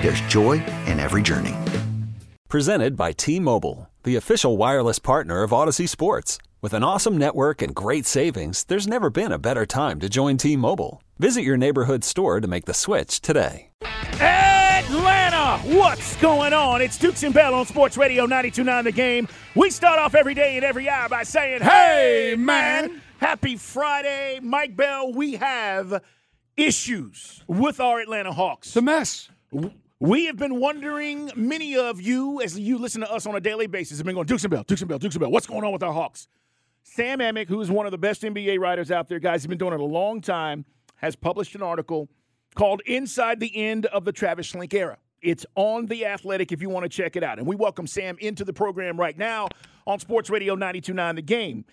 there's joy in every journey. Presented by T Mobile, the official wireless partner of Odyssey Sports. With an awesome network and great savings, there's never been a better time to join T Mobile. Visit your neighborhood store to make the switch today. Atlanta, what's going on? It's Dukes and Bell on Sports Radio 92.9 The Game. We start off every day and every hour by saying, hey, man, happy Friday. Mike Bell, we have issues with our Atlanta Hawks. It's a mess. We have been wondering, many of you, as you listen to us on a daily basis, have been going, Dukes and Bell, Dukes and Bell, Dukes and Bell. What's going on with our Hawks? Sam Amick, who is one of the best NBA writers out there, guys, has been doing it a long time, has published an article called Inside the End of the Travis Schlenk Era. It's on The Athletic if you want to check it out. And we welcome Sam into the program right now on Sports Radio 92.9 The Game.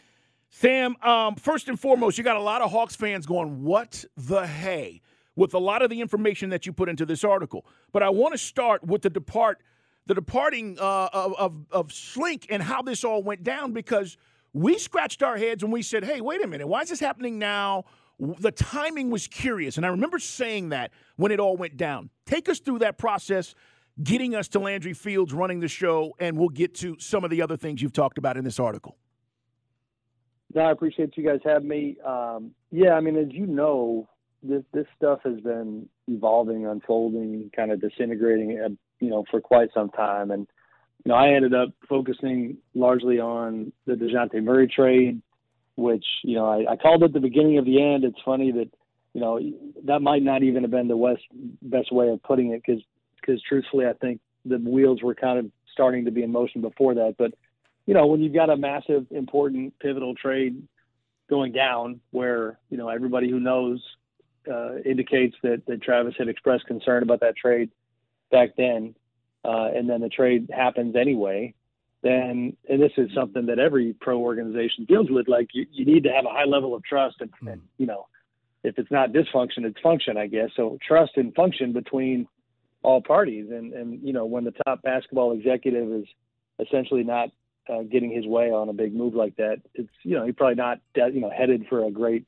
Sam, um, first and foremost, you got a lot of Hawks fans going, what the hey? With a lot of the information that you put into this article. But I want to start with the depart, the departing uh, of, of, of Schlenk and how this all went down because we scratched our heads and we said, hey, wait a minute, why is this happening now? the timing was curious. And I remember saying that when it all went down. Take us through that process, getting us to Landry Fields running the show, and we'll get to some of the other things you've talked about in this article. No, I appreciate you guys having me. Um, yeah, I mean, as you know, this this stuff has been evolving, unfolding, kind of disintegrating, uh, you know, for quite some time. And you know, I ended up focusing largely on the Dejounte Murray trade, which you know I, I called it the beginning of the end. It's funny that you know that might not even have been the west, best way of putting it because because truthfully I think the wheels were kind of starting to be in motion before that. But you know when you've got a massive, important, pivotal trade going down where you know everybody who knows uh, indicates that that Travis had expressed concern about that trade back then, uh, and then the trade happens anyway then and this is something that every pro organization deals with like you, you need to have a high level of trust and, and you know if it's not dysfunction it's function i guess. So trust and function between all parties and and you know when the top basketball executive is essentially not uh, getting his way on a big move like that it's you know he's probably not you know headed for a great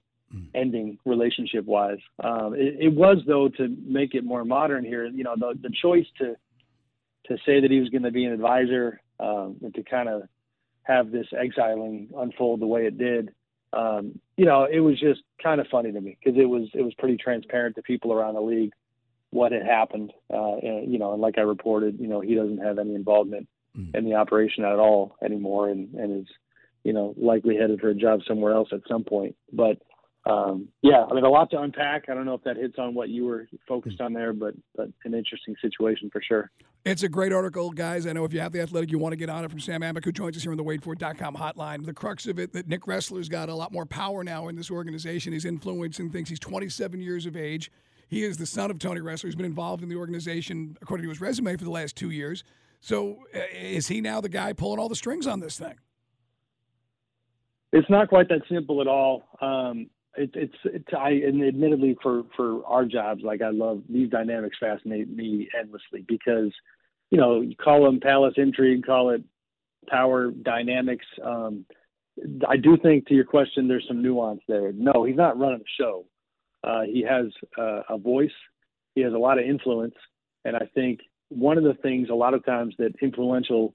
ending relationship wise um, it, it was though to make it more modern here you know the the choice to to say that he was going to be an advisor um, and to kind of have this exiling unfold the way it did. Um, you know, it was just kind of funny to me because it was it was pretty transparent to people around the league what had happened. Uh, and, you know, and like I reported, you know, he doesn't have any involvement mm. in the operation at all anymore, and and is you know likely headed for a job somewhere else at some point. But um, yeah, I mean, a lot to unpack. I don't know if that hits on what you were focused on there, but but an interesting situation for sure. It's a great article, guys. I know if you have the athletic, you want to get on it from Sam Amick, who joins us here on the WadeFord.com hotline. The crux of it that Nick Ressler's got a lot more power now in this organization. He's influencing things. He's 27 years of age. He is the son of Tony Ressler. He's been involved in the organization, according to his resume, for the last two years. So uh, is he now the guy pulling all the strings on this thing? It's not quite that simple at all. Um, it, it's it's I and admittedly for for our jobs, like I love these dynamics fascinate me endlessly because you know you call them palace intrigue, call it power dynamics. Um, I do think to your question, there's some nuance there. No, he's not running the show. Uh, he has uh, a voice. He has a lot of influence, and I think one of the things a lot of times that influential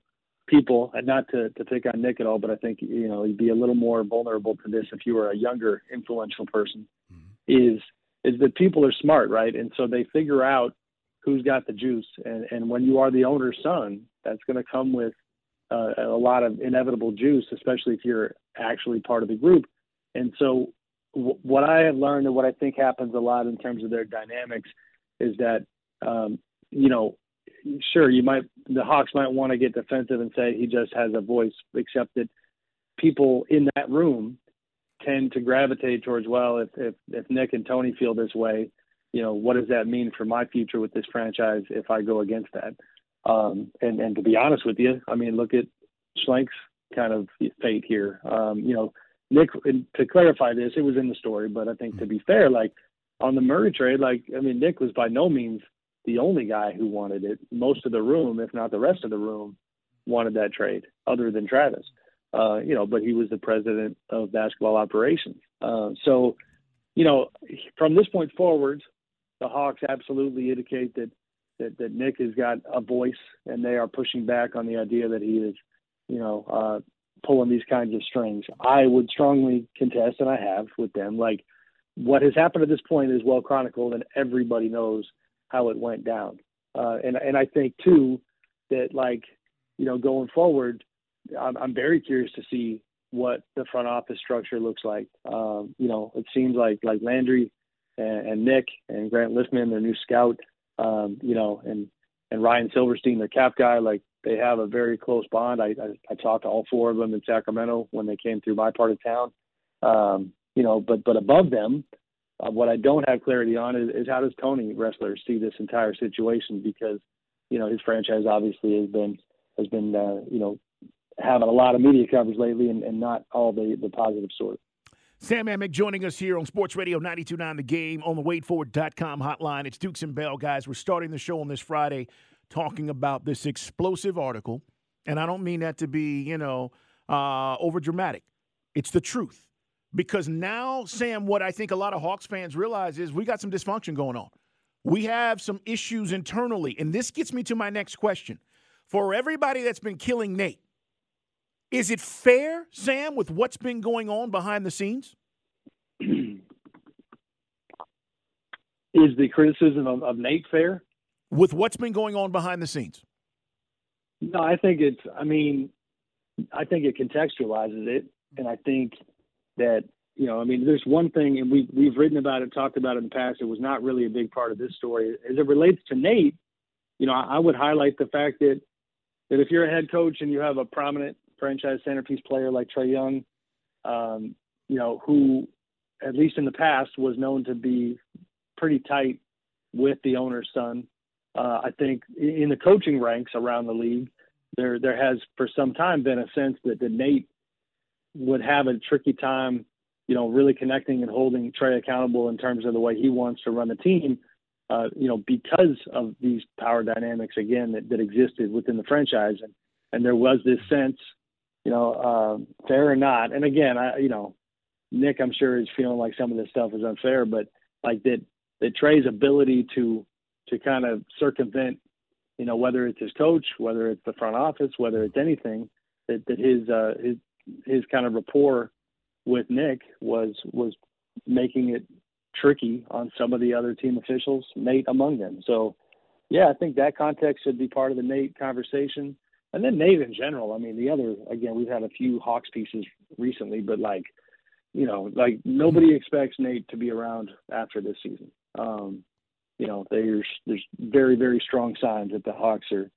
people, and not to, to pick on Nick at all, but I think you know you'd be a little more vulnerable to this if you were a younger, influential person. Mm-hmm. Is is that people are smart, right? And so they figure out who's got the juice, and and when you are the owner's son, that's going to come with uh, a lot of inevitable juice, especially if you're actually part of the group. And so, w- what I have learned and what I think happens a lot in terms of their dynamics is that, um, you know, sure, you might the Hawks might want to get defensive and say he just has a voice, except that people in that room tend to gravitate towards well, if if, if Nick and Tony feel this way, you know, what does that mean for my future with this franchise if I go against that? Um, and and to be honest with you, I mean, look at Schlenk's kind of fate here. Um, you know, Nick. To clarify this, it was in the story, but I think to be fair, like on the Murray trade, like I mean, Nick was by no means the only guy who wanted it. Most of the room, if not the rest of the room, wanted that trade, other than Travis. Uh, you know, but he was the president of basketball operations. Uh, so, you know, from this point forward, the Hawks absolutely indicate that that, that Nick has got a voice, and they are pushing back on the idea that he is, you know, uh, pulling these kinds of strings. I would strongly contest, and I have with them, like what has happened at this point is well chronicled, and everybody knows how it went down. Uh, and and I think too that like you know going forward, I'm, I'm very curious to see what the front office structure looks like. Um, you know, it seems like like Landry and, and Nick and Grant Liffmann, their new scout, um, you know, and and Ryan Silverstein, their cap guy, like they have a very close bond. I, I, I talked to all four of them in Sacramento when they came through my part of town. Um, you know, but but above them, uh, what I don't have clarity on is, is how does Tony Ressler see this entire situation because you know his franchise obviously has been has been uh, you know having a lot of media coverage lately and, and not all the the positive sort. Sam Amick joining us here on Sports Radio 92.9 The Game on the WadeFord.com hotline. It's Dukes and Bell, guys. We're starting the show on this Friday talking about this explosive article. And I don't mean that to be, you know, uh, over dramatic. It's the truth. Because now, Sam, what I think a lot of Hawks fans realize is we got some dysfunction going on. We have some issues internally. And this gets me to my next question. For everybody that's been killing Nate, is it fair, Sam, with what's been going on behind the scenes? Is the criticism of, of, Nate fair? With what's been going on behind the scenes? No, I think it's, I mean, I think it contextualizes it. And I think that, you know, I mean, there's one thing, and we, we've written about it, talked about it in the past. It was not really a big part of this story. As it relates to Nate, you know, I, I would highlight the fact that that if you're a head coach and you have a prominent franchise centerpiece player like Trae Young, um, you know, who at least in the past was known to be pretty tight with the owner's son. Uh, I think in the coaching ranks around the league, there there has for some time been a sense that, that Nate would have a tricky time, you know, really connecting and holding Trae accountable in terms of the way he wants to run the team. Uh, you know, because of these power dynamics again that, that existed within the franchise, and and there was this sense you know, uh, fair or not. And again, I, you know, Nick, I'm sure is feeling like some of this stuff is unfair, but like that, that Trae's ability to, to kind of circumvent, you know, whether it's his coach, whether it's the front office, whether it's anything, that, that his, uh, his, his kind of rapport with Nick was, was making it tricky on some of the other team officials, Nate among them. So, yeah, I think that context should be part of the Nate conversation and then Nate in general. I mean, the other again, we've had a few Hawks pieces recently, but like, you know, like nobody expects Nate to be around after this season. Um, you know, there's there's very very strong signs that the Hawks are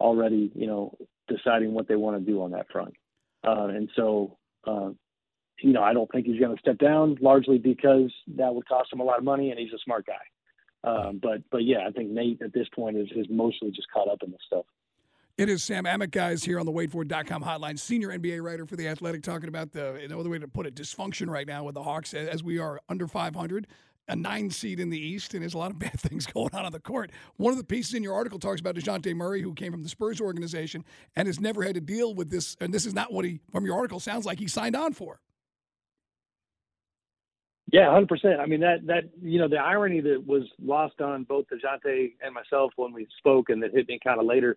already you know deciding what they want to do on that front, uh, and so. Uh, you know, I don't think he's going to step down largely because that would cost him a lot of money, and he's a smart guy. Um, but but yeah, I think Nate at this point is is mostly just caught up in this stuff. It is Sam Amick, guys, here on the WadeFord.com hotline, senior NBA writer for The Athletic, talking about the, no other way to put it, dysfunction right now with the Hawks as we are under 500, a nine seed in the East, and there's a lot of bad things going on on the court. One of the pieces in your article talks about Dejounte Murray, who came from the Spurs organization and has never had to deal with this, and this is not what he, from your article, sounds like he signed on for. Yeah, hundred percent. I mean that that you know the irony that was lost on both Dejounte and myself when we spoke, and that hit me kind of later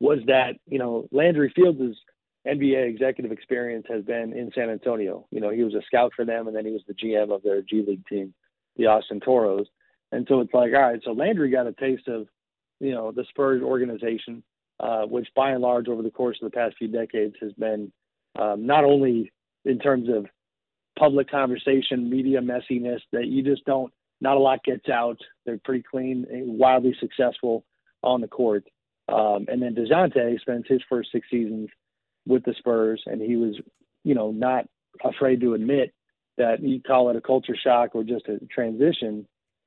was that you know Landry Fields' NBA executive experience has been in San Antonio. You know, he was a scout for them, and then he was the GM of their G League team, the Austin Toros. And so it's like, all right, so Landry got a taste of, you know, the Spurs organization, uh, which by and large over the course of the past few decades has been um, not only in terms of public conversation, media messiness that you just don't. Not a lot gets out. They're pretty clean, wildly successful on the court. Um, and then Dejounte spends his first six seasons with the Spurs, and he was, you know, not afraid to admit that you call it a culture shock or just a transition.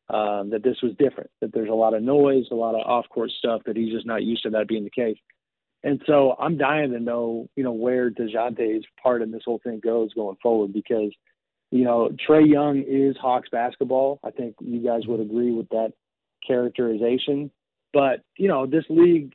Um, that this was different. That there's a lot of noise, a lot of off-court stuff that he's just not used to that being the case. And so I'm dying to know, you know, where Dejounte's part in this whole thing goes going forward because, you know, Trae Young is Hawks basketball. I think you guys would agree with that characterization. But you know, this league,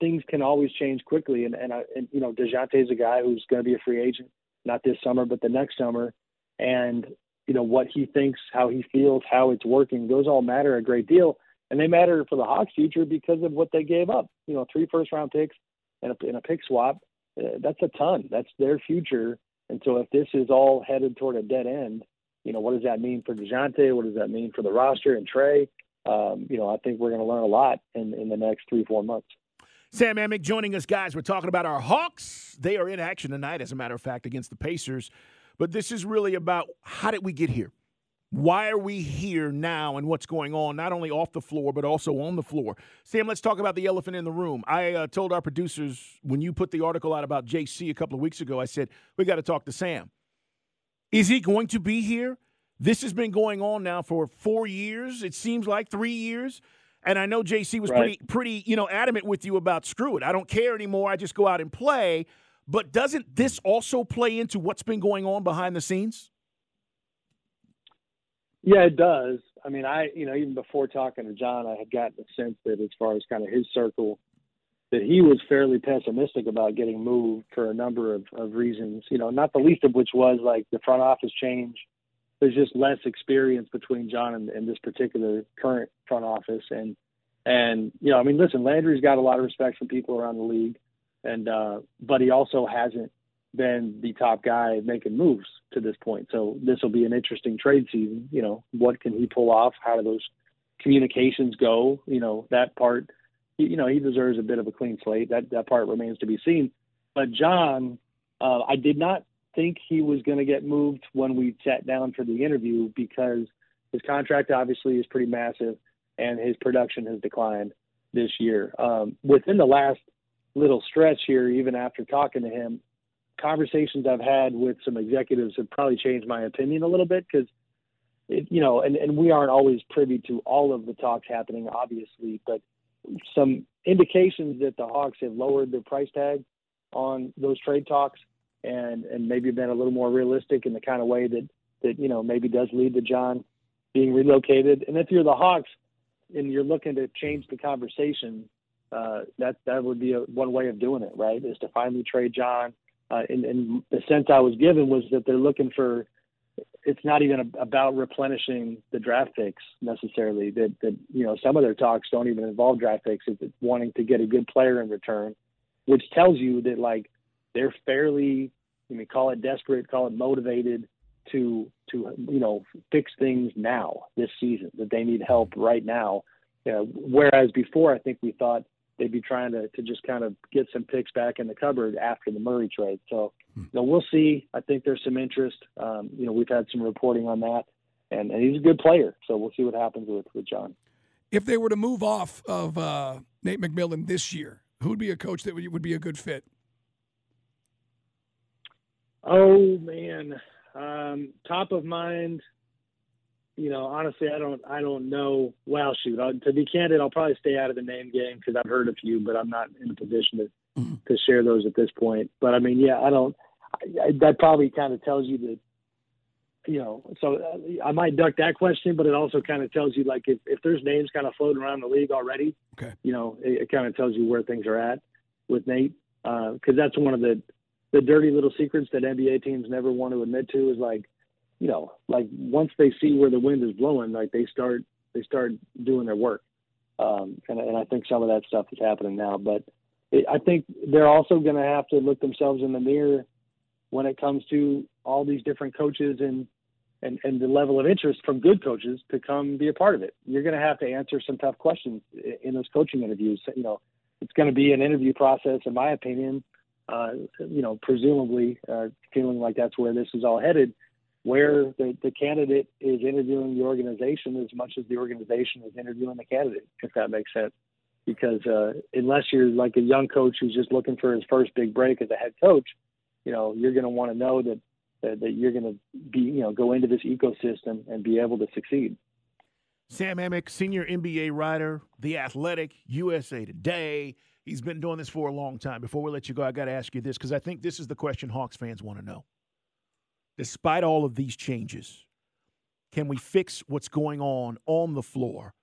things can always change quickly, and and, I, and you know, Dejounte is a guy who's going to be a free agent, not this summer, but the next summer, and you know what he thinks, how he feels, how it's working, those all matter a great deal, and they matter for the Hawks' future because of what they gave up. You know, three first-round picks and a, and a pick swap. Uh, that's a ton. That's their future. And so, if this is all headed toward a dead end, you know, what does that mean for Dejounte? What does that mean for the roster and Trae? um, you know, I think we're going to learn a lot in, in the next three, four months. Sam Amick joining us, guys. We're talking about our Hawks. They are in action tonight, as a matter of fact, against the Pacers. But this is really about how did we get here? Why are we here now and what's going on, not only off the floor, but also on the floor? Sam, let's talk about the elephant in the room. I uh, told our producers when you put the article out about JC a couple of weeks ago, I said, we got to talk to Sam. Is he going to be here? This has been going on now for four years. It seems like three years. And I know JC was right. pretty, pretty, you know, adamant with you about screw it. I don't care anymore. I just go out and play. But doesn't this also play into what's been going on behind the scenes? Yeah, it does. I mean, I, you know, even before talking to John, I had gotten the sense that as far as kind of his circle, that he was fairly pessimistic about getting moved for a number of, of reasons. You know, not the least of which was like the front office change there's just less experience between John and, and this particular current front office. And and you know, I mean, listen, Landry's got a lot of respect from people around the league, and uh, but he also hasn't been the top guy making moves to this point. So this will be an interesting trade season. You know, what can he pull off? How do those communications go? You know, that part. You know, he deserves a bit of a clean slate. That that part remains to be seen. But John, uh, I did not think he was going to get moved when we sat down for the interview because his contract obviously is pretty massive and his production has declined this year. Um, within the last little stretch here, even after talking to him, conversations I've had with some executives have probably changed my opinion a little bit because, you know, and, and we aren't always privy to all of the talks happening, obviously, but some indications that the Hawks have lowered their price tag on those trade talks and and maybe been a little more realistic in the kind of way that that you know maybe does lead to John being relocated. And if you're the Hawks and you're looking to change the conversation, uh, that that would be a, one way of doing it, right? Is to finally trade John. Uh, and, and the sense I was given was that they're looking for. It's not even about replenishing the draft picks necessarily. That that you know some of their talks don't even involve draft picks. It's wanting to get a good player in return, which tells you that like they're fairly, I mean, call it desperate, call it motivated to to you know fix things now this season that they need help right now. You know, whereas before, I think we thought they'd be trying to to just kind of get some picks back in the cupboard after the Murray trade. So, hmm. you know, we'll see. I think there's some interest. Um, you know, we've had some reporting on that, and, and he's a good player. So we'll see what happens with with John. If they were to move off of uh, Nate McMillan this year, who would be a coach that would, would be a good fit? Oh man, um, top of mind. You know, honestly, I don't, I don't know. Well, shoot, I'll, to be candid, I'll probably stay out of the name game because I've heard a few, but I'm not in a position to mm-hmm. to share those at this point. But I mean, yeah, I don't. I, I, that probably kind of tells you that you know, so uh, I might duck that question, but it also kind of tells you like if, if there's names kind of floating around the league already, okay, you know, it, it kind of tells you where things are at with Nate because uh, that's one of the the dirty little secrets that NBA teams never want to admit to is like, you know, like once they see where the wind is blowing, like they start they start doing their work. Um, and, and I think some of that stuff is happening now. But it, I think they're also going to have to look themselves in the mirror when it comes to all these different coaches and and, and the level of interest from good coaches to come be a part of it. You're going to have to answer some tough questions in those coaching interviews. You know, it's going to be an interview process, in my opinion. Uh, you know, presumably uh, feeling like that's where this is all headed, where the, the candidate is interviewing the organization as much as the organization is interviewing the candidate, if that makes sense. Because uh, unless you're like a young coach who's just looking for his first big break as a head coach, you know, you're going to want to know that, that, that you're going to be, you know, go into this ecosystem and be able to succeed. Sam Amick, senior NBA writer, The Athletic, USA Today. He's been doing this for a long time. Before we let you go, I got to ask you this because I think this is the question Hawks fans want to know. Despite all of these changes, can we fix what's going on on the floor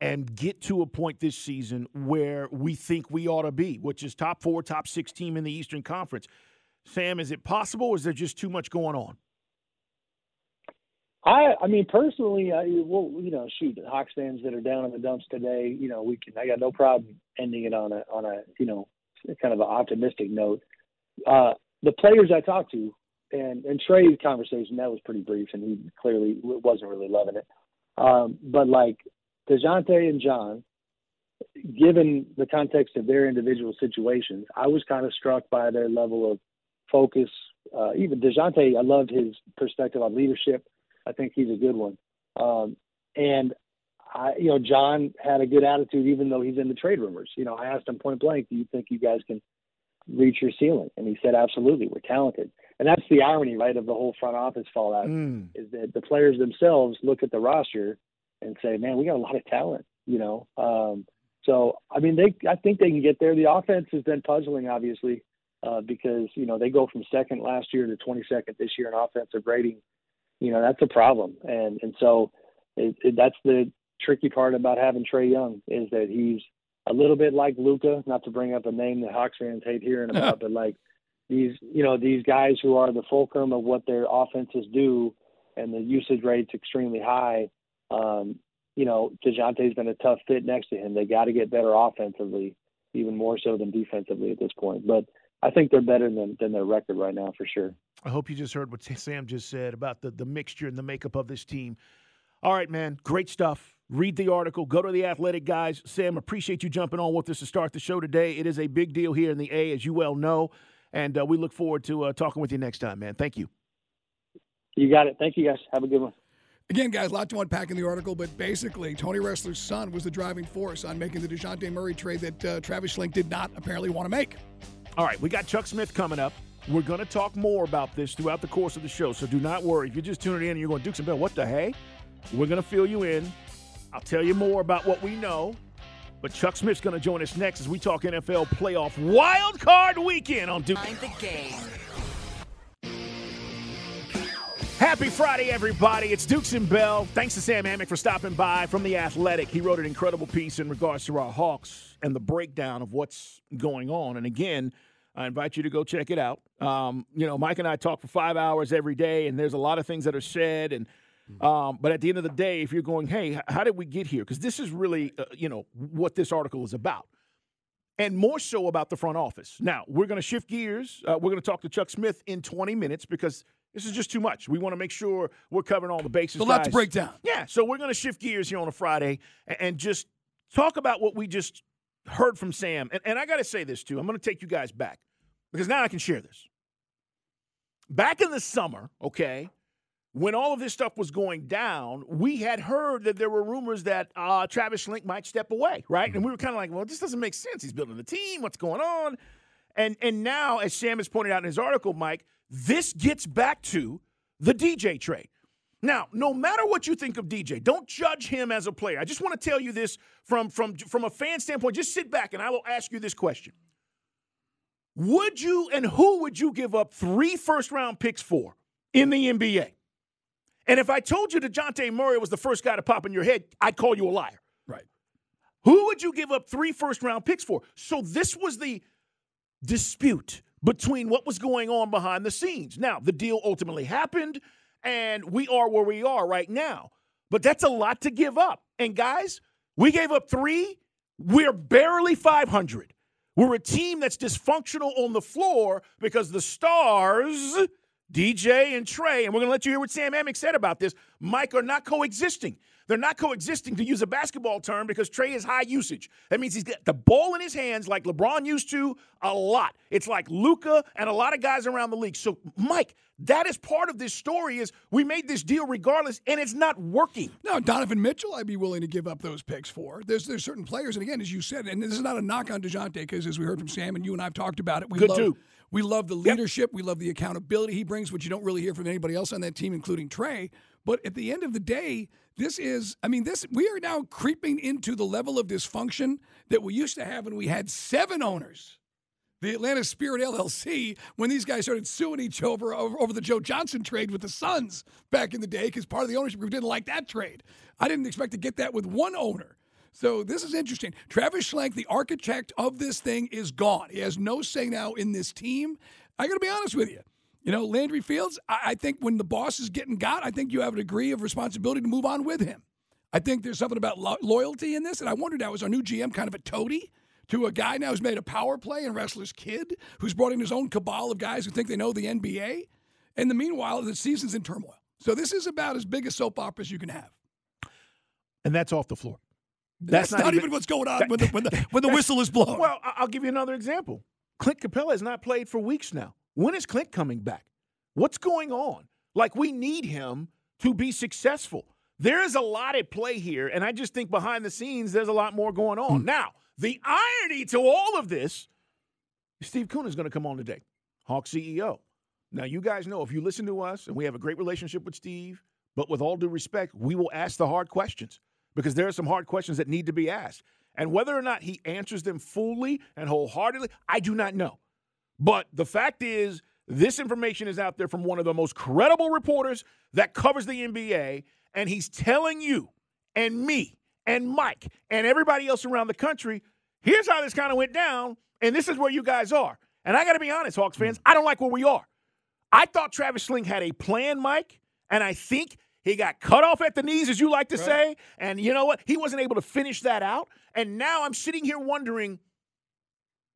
and get to a point this season where we think we ought to be, which is top four, top six team in the Eastern Conference? Sam, is it possible or is there just too much going on? I, I mean, personally, I, well, you know, shoot, the Hawks fans that are down in the dumps today, you know, we can. I got no problem ending it on a on a you know, kind of an optimistic note. Uh, the players I talked to, and and Trae's conversation that was pretty brief, and he clearly wasn't really loving it. Um, but like Dejounte and John, given the context of their individual situations, I was kind of struck by their level of focus. Uh, even Dejounte, I loved his perspective on leadership I think he's a good one. Um, and I, you know, John had a good attitude, even though he's in the trade rumors. You know, I asked him point blank, "Do you think you guys can reach your ceiling?" And he said, "Absolutely, we're talented." And that's the irony, right, of the whole front office fallout mm. is that the players themselves look at the roster and say, "Man, we got a lot of talent." You know, um, so I mean, they I think they can get there. The offense has been puzzling, obviously, uh, because you know they go from second last year to 22nd this year in offensive rating you know that's a problem. And and so it, it, that's the tricky part about having Trae Young is that he's a little bit like Luka. Not to bring up a name that Hawks fans hate hearing about, but like these you know these guys who are the fulcrum of what their offenses do, and the usage rate's extremely high. Um, you know, Dejounte's been a tough fit next to him. They got to get better offensively, even more so than defensively at this point. But I think they're better than, than their record right now for sure. I hope you just heard what Sam just said about the, the mixture and the makeup of this team. All right, man, great stuff. Read the article. Go to the athletic guys. Sam, appreciate you jumping on with us to start the show today. It is a big deal here in the A, as you well know, and uh, we look forward to uh, talking with you next time, man. Thank you. You got it. Thank you, guys. Have a good one. Again, guys, a lot to unpack in the article, but basically, Tony Ressler's son was the driving force on making the Dejounte Murray trade that uh, Travis Schlenk did not apparently want to make. All right, we got Chuck Smith coming up. We're going to talk more about this throughout the course of the show, so do not worry. If you're just tuning in and you're going, Dukes and Bell, what the hey? We're going to fill you in. I'll tell you more about what we know. But Chuck Smith's going to join us next as we talk NFL playoff wild card weekend on Duke. the game. Happy Friday, everybody. It's Dukes and Bell. Thanks to Sam Amick for stopping by from The Athletic. He wrote an incredible piece in regards to our Hawks and the breakdown of what's going on. And again, I invite you to go check it out. Um, you know, Mike and I talk for five hours every day, and there's a lot of things that are said. And um, but at the end of the day, if you're going, hey, how did we get here? Because this is really, uh, you know, what this article is about, and more so about the front office. Now we're going to shift gears. Uh, we're going to talk to Chuck Smith in 20 minutes because this is just too much. We want to make sure we're covering all the bases. So let's break down. Yeah. So we're going to shift gears here on a Friday and, and just talk about what we just heard from Sam. And, and I got to say this too. I'm going to take you guys back because now I can share this. Back in the summer, okay, when all of this stuff was going down, we had heard that there were rumors that uh, Travis Schlenk might step away, right? And we were kind of like, well, this doesn't make sense. He's building the team. What's going on? And and now, as Sam has pointed out in his article, Mike, this gets back to the DJ trade. Now, no matter what you think of DJ, don't judge him as a player. I just want to tell you this from, from, from a fan standpoint. Just sit back and I will ask you this question. Would you and who would you give up three first round picks for in the NBA? And if I told you Dejounte Murray was the first guy to pop in your head, I'd call you a liar. Right. Who would you give up three first round picks for? So this was the dispute between what was going on behind the scenes. Now, the deal ultimately happened, and we are where we are right now. But that's a lot to give up. And guys, we gave up three. We're barely 500. We're a team that's dysfunctional on the floor because the stars, DJ and Trae, and we're going to let you hear what Sam Amick said about this, Mike, are not coexisting. They're not coexisting, to use a basketball term, because Trae is high usage. That means he's got the ball in his hands like LeBron used to a lot. It's like Luka and a lot of guys around the league. So, Mike, that is part of this story is we made this deal regardless, and it's not working. No, Donovan Mitchell, I'd be willing to give up those picks for. There's there's certain players, and again, as you said, and this is not a knock on Dejounte, because as we heard from Sam and you and I've talked about it, we Good love dude. we love the leadership, we love the accountability he brings, which you don't really hear from anybody else on that team, including Trae. But at the end of the day, this is, I mean, this we are now creeping into the level of dysfunction that we used to have when we had seven owners the Atlanta Spirit LLC when these guys started suing each other over, over the Joe Johnson trade with the Suns back in the day because part of the ownership group didn't like that trade. I didn't expect to get that with one owner. So this is interesting. Travis Schlenk, the architect of this thing, is gone. He has no say now in this team. I got to be honest with you. You know, Landry Fields, I, I think when the boss is getting got, I think you have a degree of responsibility to move on with him. I think there's something about lo- loyalty in this, and I wondered now, is our new GM kind of a toady? to a guy now who's made a power play and Ressler's kid, who's brought in his own cabal of guys who think they know the NBA. And the meanwhile, the season's in turmoil. So this is about as big a soap opera as you can have. And that's off the floor. That's, not, even, what's going on when the, when the, when the whistle is blown. Well, I- I'll give you another example. Clint Capela has not played for weeks now. When is Clint coming back? What's going on? Like, we need him to be successful. There is a lot at play here, and I just think behind the scenes, there's a lot more going on. Mm. Now, the irony to all of this Steve Koonin is going to come on today, Hawk CEO. Now, you guys know if you listen to us, and we have a great relationship with Steve, but with all due respect, we will ask the hard questions because there are some hard questions that need to be asked. And whether or not he answers them fully and wholeheartedly, I do not know. But the fact is, this information is out there from one of the most credible reporters that covers the NBA, and he's telling you and me and Mike and everybody else around the country here's how this kind of went down, and this is where you guys are. And I got to be honest, Hawks fans, I don't like where we are. I thought Travis Schlenk had a plan, Mike, and I think he got cut off at the knees, as you like to say. And you know what? He wasn't able to finish that out. And now I'm sitting here wondering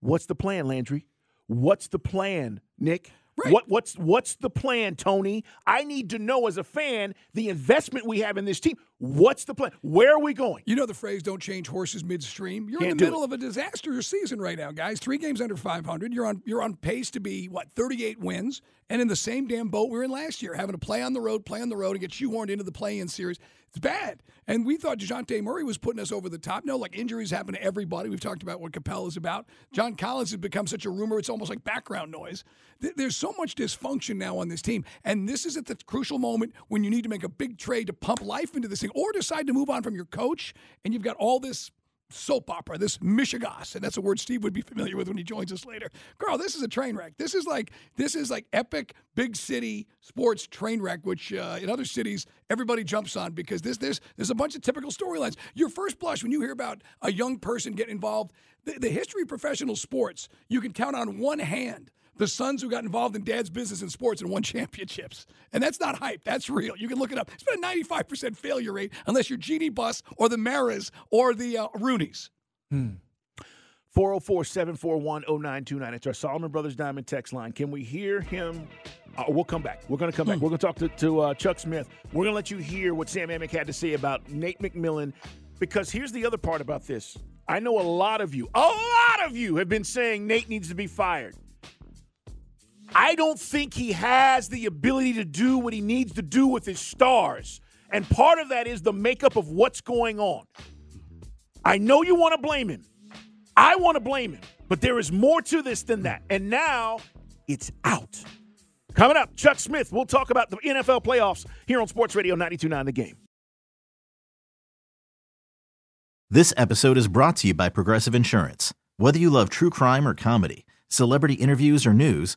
what's the plan, Landry? What's the plan, Nick? Right. What what's what's the plan, Tony? I need to know as a fan the investment we have in this team. What's the plan? Where are we going? You know the phrase "don't change horses midstream." You're Can't in the middle it. of a disastrous season right now, guys. Three games under 500. You're on you're on pace to be what 38 wins, and in the same damn boat we were in last year, having to play on the road, play on the road, and get shoehorned into the play-in series. It's bad. And we thought Dejounte Murray was putting us over the top. No, like injuries happen to everybody. We've talked about what Capela is about. John Collins has become such a rumor; it's almost like background noise. There's so much dysfunction now on this team, and this is at the crucial moment when you need to make a big trade to pump life into this thing, or decide to move on from your coach, and you've got all this soap opera, this mishigas, and that's a word Steve would be familiar with when he joins us later. Carl, this is a train wreck. This is like this is like epic big city sports train wreck, which uh, in other cities everybody jumps on because this there's there's a bunch of typical storylines. Your first blush when you hear about a young person getting involved, the, the history of professional sports, you can count on one hand the sons who got involved in dad's business in sports and won championships. And that's not hype. That's real. You can look it up. It's been a 95% failure rate unless you're Jeanie Buss or the Maras or the uh, Rooneys. 404 741 0929. It's our Solomon Brothers Diamond text line. Can we hear him? Uh, we'll come back. We're going to come back. We're going to talk to, to uh, Chuck Smith. We're going to let you hear what Sam Amick had to say about Nate McMillan because here's the other part about this. I know a lot of you, a lot of you have been saying Nate needs to be fired. I don't think he has the ability to do what he needs to do with his stars. And part of that is the makeup of what's going on. I know you want to blame him. I want to blame him, but there is more to this than that. And now it's out. Coming up, Chuck Smith. We'll talk about the NFL playoffs here on Sports Radio 929 The Game. This episode is brought to you by Progressive Insurance. Whether you love true crime or comedy, celebrity interviews or news,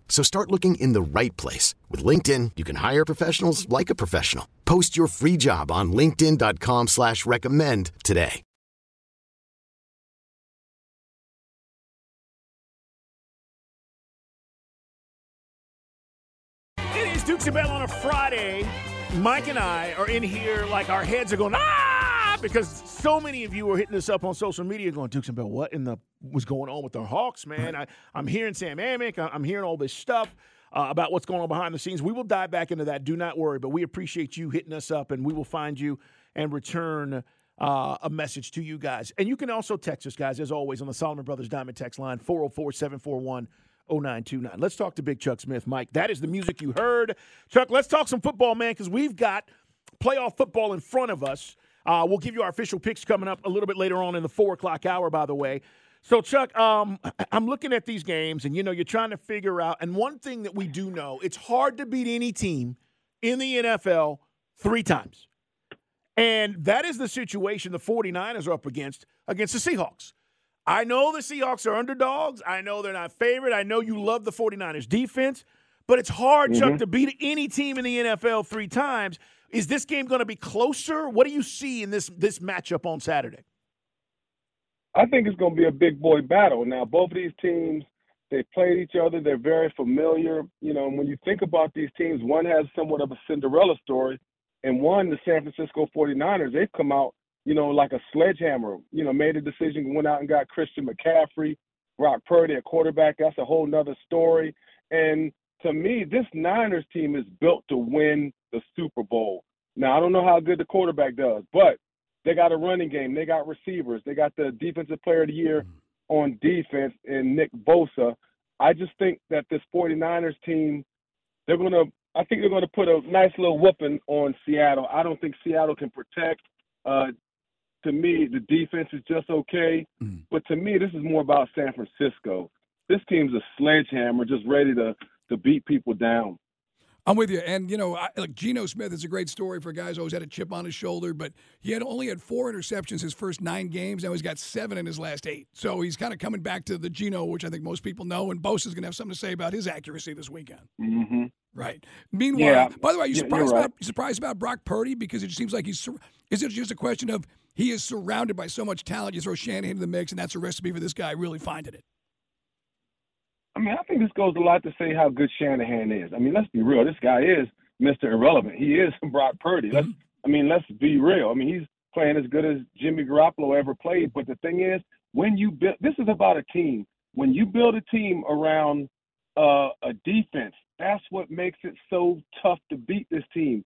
So start looking in the right place. With LinkedIn, you can hire professionals like a professional. Post your free job on linkedin.com slash recommend today. It is Dukes and Bell on a Friday. Mike and I are in here like our heads are going, ah, because so many of you are hitting us up on social media going, Dukes and Bell, what in the was going on with the Hawks, man? I, I'm hearing Sam Amick. I'm hearing all this stuff. Uh, about what's going on behind the scenes. We will dive back into that. Do not worry, but we appreciate you hitting us up, and we will find you and return uh, a message to you guys. And you can also text us, guys, as always, on the Solomon Brothers Diamond text line 404 741 0929. Let's talk to Big Chuck Smith. Mike, that is the music you heard. Chuck, let's talk some football, man, because we've got playoff football in front of us. Uh, we'll give you our official picks coming up a little bit later on in the four o'clock hour, by the way. So, Chuck, um, I'm looking at these games, and you know, you're trying to figure out. And one thing that we do know, it's hard to beat any team in the NFL three times. And that is the situation the 49ers are up against against the Seahawks. I know the Seahawks are underdogs. I know they're not favored. I know you love the 49ers defense, but it's hard, mm-hmm. Chuck, to beat any team in the NFL three times. Is this game going to be closer? What do you see in this this matchup on Saturday? I think it's going to be a big boy battle. Now, both of these teams, they played each other. They're very familiar. You know, when you think about these teams, one has somewhat of a Cinderella story, and one, the San Francisco 49ers, they've come out, you know, like a sledgehammer, you know, made a decision, went out and got Christian McCaffrey, Brock Purdy at quarterback. That's a whole nother story. And to me, this Niners team is built to win the Super Bowl. Now, I don't know how good the quarterback does, but they got a running game. They got receivers. They got the defensive player of the year mm-hmm. on defense in Nick Bosa. I just think that this 49ers team, they're going to, I think they're going to put a nice little whooping on Seattle. I don't think Seattle can protect. Uh, to me, the defense is just okay. Mm-hmm. But to me, this is more about San Francisco. This team's a sledgehammer, just ready to to beat people down. I'm with you. And, you know, I, like Geno Smith is a great story for guys always had a chip on his shoulder, but he had only had four interceptions his first nine games. Now he's got seven in his last eight. So he's kind of coming back to the Geno, which I think most people know. And Bosa's going to have something to say about his accuracy this weekend. Mm-hmm. Right. Meanwhile, yeah. by the way, are you surprised, right. about, surprised about Brock Purdy? Because it just seems like he's. Is it just a question of he is surrounded by so much talent? You throw Shanahan in the mix, and that's a recipe for this guy really finding it. I mean, I think this goes a lot to say how good Shanahan is. I mean, let's be real. This guy is Mr. Irrelevant. He is Brock Purdy. Let's, I mean, let's be real. I mean, he's playing as good as Jimmy Garoppolo ever played. But the thing is, when you build, this is about a team. When you build a team around uh, a defense, that's what makes it so tough to beat this team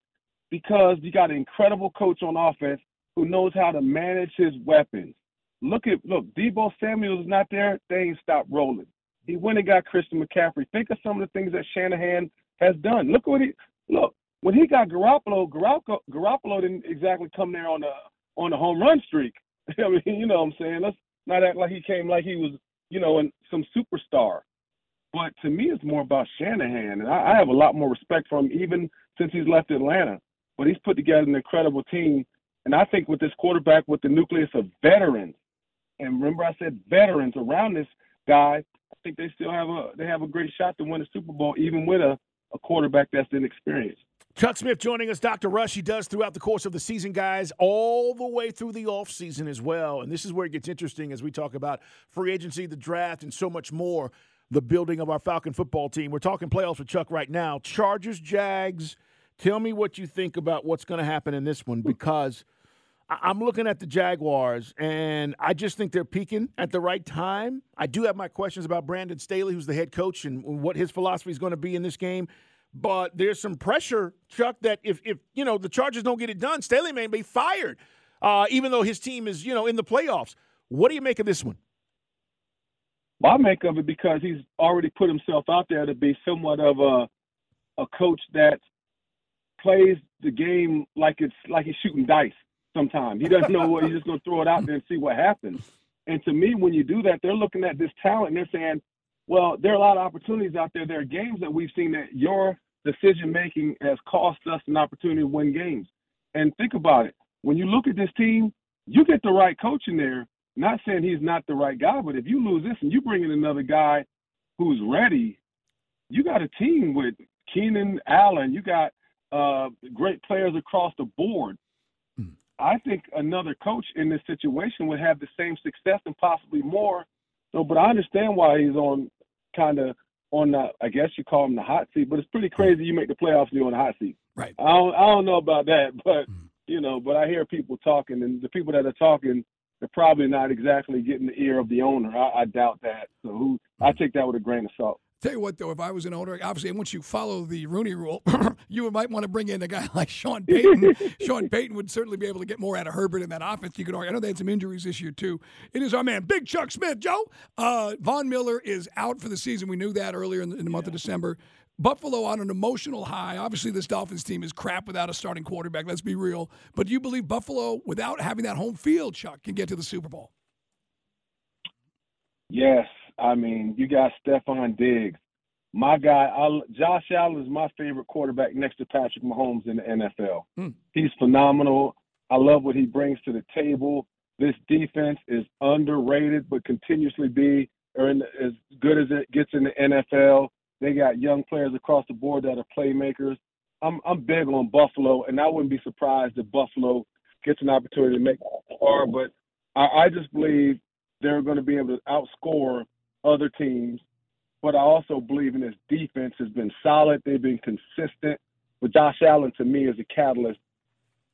because you got an incredible coach on offense who knows how to manage his weapons. Look at look, Deebo Samuel is not there. They ain't stopped rolling. He went and got Christian McCaffrey. Think of some of the things that Shanahan has done. Look what he look when he got Garoppolo. Garoppolo, Garoppolo didn't exactly come there on a on a home run streak. I mean, you know what I'm saying? Let's not act like he came like he was, you know, some superstar. But to me, it's more about Shanahan, and I, I have a lot more respect for him, even since he's left Atlanta. But he's put together an incredible team, and I think with this quarterback, with the nucleus of veterans, and remember I said veterans around this guy, think they still have a they have a great shot to win the Super Bowl, even with a, a quarterback that's inexperienced. Chuck Smith joining us, Dr. Rush. He does throughout the course of the season, guys, all the way through the offseason as well. And this is where it gets interesting as we talk about free agency, the draft, and so much more. The building of our Falcon football team. We're talking playoffs with Chuck right now. Chargers, Jags. Tell me what you think about what's going to happen in this one hmm. because I'm looking at the Jaguars, and I just think they're peaking at the right time. I do have my questions about Brandon Staley, who's the head coach, and what his philosophy is going to be in this game. But there's some pressure, Chuck, that if, if you know the Chargers don't get it done, Staley may be fired, uh, even though his team is you know in the playoffs. What do you make of this one? I make of it because he's already put himself out there to be somewhat of a a coach that plays the game like it's like he's shooting dice sometimes. He doesn't know what he's just going to throw it out there and see what happens. And to me, when you do that, they're looking at this talent and they're saying, well, there are a lot of opportunities out there. There are games that we've seen that your decision making has cost us an opportunity to win games. And think about it. When you look at this team, you get the right coach in there. Not saying he's not the right guy, but if you lose this and you bring in another guy who's ready, you got a team with Keenan Allen. You got uh, great players across the board. I think another coach in this situation would have the same success and possibly more. So, but I understand why he's on kind of on the, I guess you call him the hot seat, but it's pretty crazy you make the playoffs and you're on the hot seat. Right. I don't, I don't know about that, but mm. you know, but I hear people talking, and the people that are talking, they're probably not exactly getting the ear of the owner. I, I doubt that. So, who I mm. take that with a grain of salt. Tell you what, though, if I was an owner, obviously, once you follow the Rooney Rule, you might want to bring in a guy like Sean Payton. Sean Payton would certainly be able to get more out of Herbert in that offense. You could argue. I know they had some injuries this year too. It is our man, Big Chuck Smith. Joe uh, Von Miller is out for the season. We knew that earlier in the, in the month yeah. of December. Buffalo on an emotional high. Obviously, this Dolphins team is crap without a starting quarterback. Let's be real. But do you believe Buffalo, without having that home field, Chuck, can get to the Super Bowl? Yes. I mean, you got Stefon Diggs my guy, I'll, Josh Allen is my favorite quarterback next to Patrick Mahomes in the NFL. Mm. He's phenomenal. I love what he brings to the table. This defense is underrated, but continuously be or in, as good as it gets in the NFL. They got young players across the board that are playmakers. I'm I'm big on Buffalo, and I wouldn't be surprised if Buffalo gets an opportunity to make far. But I, I just believe they're going to be able to outscore other teams but I also believe in his defense has been solid. They've been consistent. But Josh Allen, to me, is a catalyst.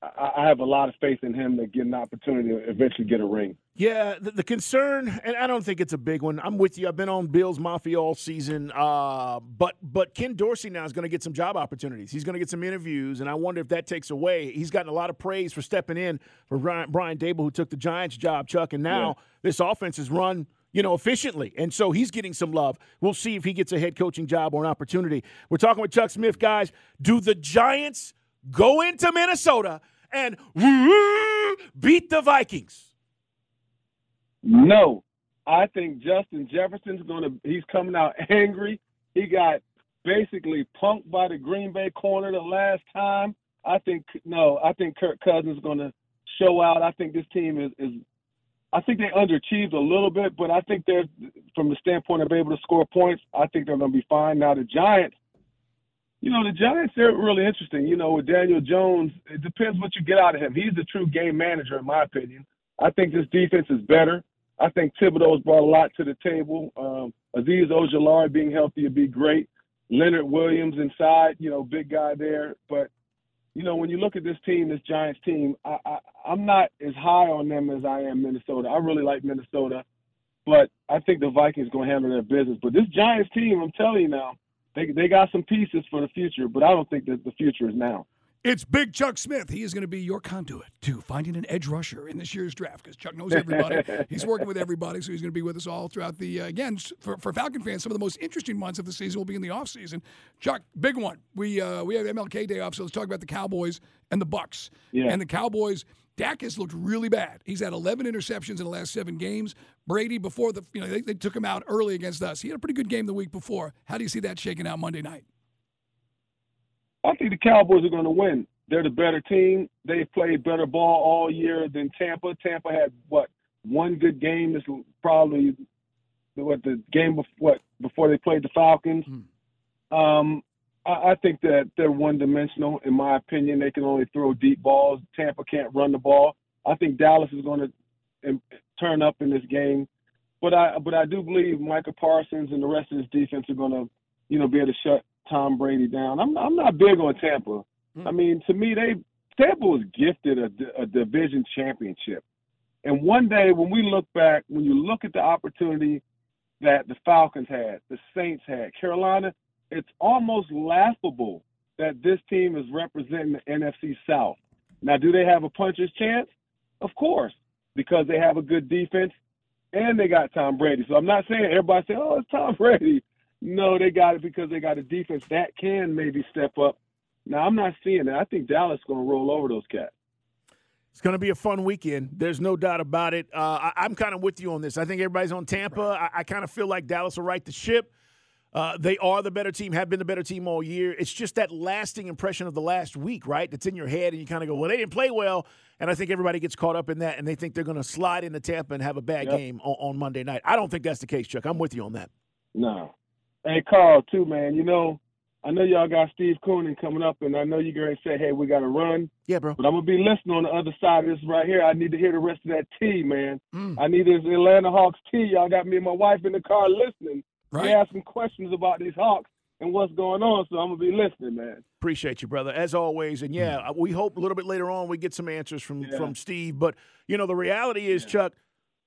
I, I have a lot of faith in him to get an opportunity to eventually get a ring. Yeah, the, the, concern, and I don't think it's a big one. I'm with you. I've been on Bills Mafia all season, uh, but but Ken Dorsey now is going to get some job opportunities. He's going to get some interviews, and I wonder if that takes away. He's gotten a lot of praise for stepping in for Brian, Brian Daboll, who took the Giants job, Chuck, and now yeah. this offense is run – you know, efficiently. And so he's getting some love. We'll see if he gets a head coaching job or an opportunity. We're talking with Chuck Smith, guys. Do the Giants go into Minnesota and beat the Vikings? No. I think Justin Jefferson's going to, he's coming out angry. He got basically punked by the Green Bay corner the last time. I think, no, I think Kirk Cousins is going to show out. I think this team is, is I think they underachieved a little bit, but I think they're from the standpoint of being able to score points. I think they're going to be fine. Now the Giants, you know, the Giants they're really interesting. You know, with Daniel Jones, it depends what you get out of him. He's the true game manager, in my opinion. I think this defense is better. I think Thibodeaux's brought a lot to the table. Um, Azeez Ojulari being healthy would be great. Leonard Williams inside, you know, big guy there. But you know, when you look at this team, this Giants team, I, I, I'm not as high on them as I am Minnesota. I really like Minnesota, but I think the Vikings going to handle their business. But this Giants team, I'm telling you now, they they got some pieces for the future, but I don't think that the future is now. It's Big Chuck Smith. He is going to be your conduit to finding an edge rusher in this year's draft because Chuck knows everybody. he's working with everybody, so he's going to be with us all throughout the, uh, again, for, for Falcon fans, some of the most interesting months of the season will be in the offseason. Chuck, big one. We uh, we have MLK Day off, so let's talk about the Cowboys and the Bucks. Yeah. And the Cowboys, Dak has looked really bad. He's had 11 interceptions in the last seven games. Brady, before the, you know, they, they took him out early against us. He had a pretty good game the week before. How do you see that shaking out Monday night? I think the Cowboys are going to win. They're the better team. They've played better ball all year than Tampa. Tampa had what one good game. This probably what the game before what before they played the Falcons. Hmm. Um, I, I think that they're one dimensional. In my opinion, they can only throw deep balls. Tampa can't run the ball. I think Dallas is going to turn up in this game, but I but I do believe Micah Parsons and the rest of his defense are going to, you know, be able to shut Tom Brady down. I'm I'm not big on Tampa. Mm. I mean, to me, they Tampa was gifted a, a division championship. And one day when we look back, when you look at the opportunity that the Falcons had, the Saints had, Carolina, it's almost laughable that this team is representing the NFC South. Now, do they have a puncher's chance? Of course, because they have a good defense and they got Tom Brady. So I'm not saying everybody say, "Oh, it's Tom Brady." No, they got it because they got a defense that can maybe step up. Now, I'm not seeing that. I think Dallas is going to roll over those cats. It's going to be a fun weekend. There's no doubt about it. Uh, I, am kind of with you on this. I think everybody's on Tampa. I, I kind of feel like Dallas will right the ship. Uh, they are the better team, have been the better team all year. It's just that lasting impression of the last week, right? That's in your head, and you kind of go, well, they didn't play well. And I think everybody gets caught up in that, and they think they're going to slide into Tampa and have a bad yep. game on, on, Monday night. I don't think that's the case, Chuck. I'm with you on that. No. Hey, Carl, too, man. You know, I know y'all got Steve Koonin coming up, and I know you're going to say, hey, we got to run. Yeah, bro. But I'm going to be listening on the other side of this right here. I need to hear the rest of that tea, man. Mm. I need this Atlanta Hawks tea. Y'all got me and my wife in the car listening. Right. They some questions about these Hawks and what's going on, so I'm going to be listening, man. Appreciate you, brother, as always. And, yeah, mm. we hope a little bit later on we get some answers from, yeah. from Steve. But, you know, the reality is, yeah. Chuck,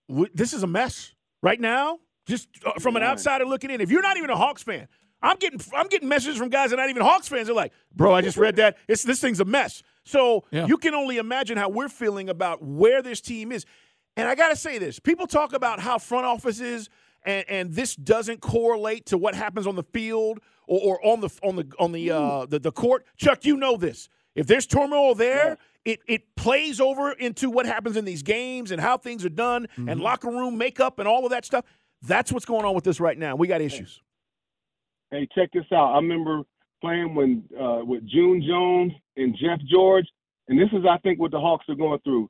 w- this is a mess right now. Just uh, from an outsider looking in, if you're not even a Hawks fan, I'm getting I'm getting messages from guys that are not even Hawks fans. They're like, "Bro, I just read that. It's this thing's a mess." So yeah. you can only imagine how we're feeling about where this team is. And I got to say this: people talk about how front offices and, and this doesn't correlate to what happens on the field or, or on the on the on the, uh, the the court. Chuck, you know this. If there's turmoil there, yeah. it it plays over into what happens in these games and how things are done mm-hmm. and locker room makeup and all of that stuff. That's what's going on with this right now. We got issues. Hey, check this out. I remember playing when uh, with June Jones and Jeff George, and this is I think what the Hawks are going through.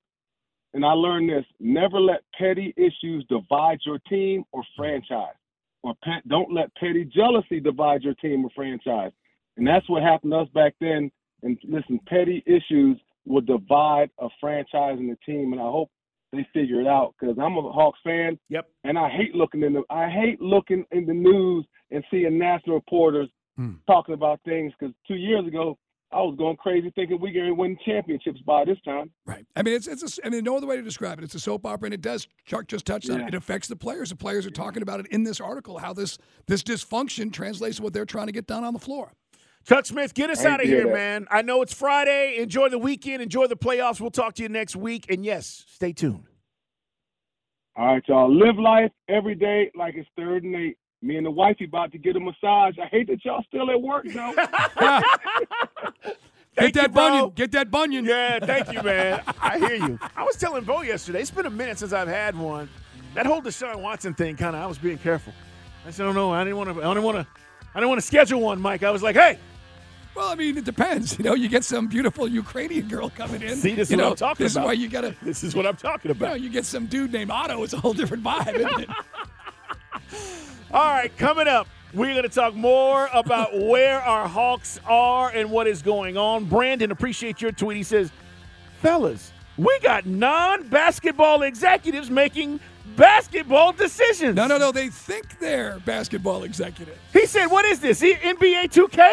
And I learned this: never let petty issues divide your team or franchise, or don't let petty jealousy divide your team or franchise. And that's what happened to us back then. And listen, petty issues will divide a franchise and a team. And I hope they figure it out because I'm a Hawks fan. Yep. And I hate looking in the I hate looking in the news and seeing national reporters hmm. talking about things because two years ago I was going crazy thinking we going to win championships by this time. Right. I mean, it's it's. A, I mean, no other way to describe it. It's a soap opera, and it does. Chuck just touched yeah. on it. It affects the players. The players are talking about it in this article. How this this dysfunction translates to what they're trying to get done on the floor. Chuck Smith, get us out of here, man. I know it's Friday. Enjoy the weekend. Enjoy the playoffs. We'll talk to you next week. And yes, stay tuned. All right, y'all. Live life every day like it's third and eight. Me and the wifey about to get a massage. I hate that y'all still at work though. Get that you, bunion. Get that bunion. Yeah, thank you, man. I hear you. I was telling Bo yesterday. It's been a minute since I've had one. That whole Deshaun Watson thing, kind of. I was being careful. I said, "Oh no, I didn't want to. I didn't want to. I didn't want to schedule one, Mike." I was like, "Hey, well, I mean, it depends. You know, you get some beautiful Ukrainian girl coming in. See, this is what know, I'm talking this about. This is why you got to. This is what I'm talking about. You, know, you get some dude named Otto. It's a whole different vibe, isn't it? All right, coming up, we're going to talk more about where our Hawks are and what is going on. Brandon, appreciate your tweet. He says, fellas, we got non basketball executives making basketball decisions. No, no, no. They think they're basketball executives. He said, what is this? NBA 2K?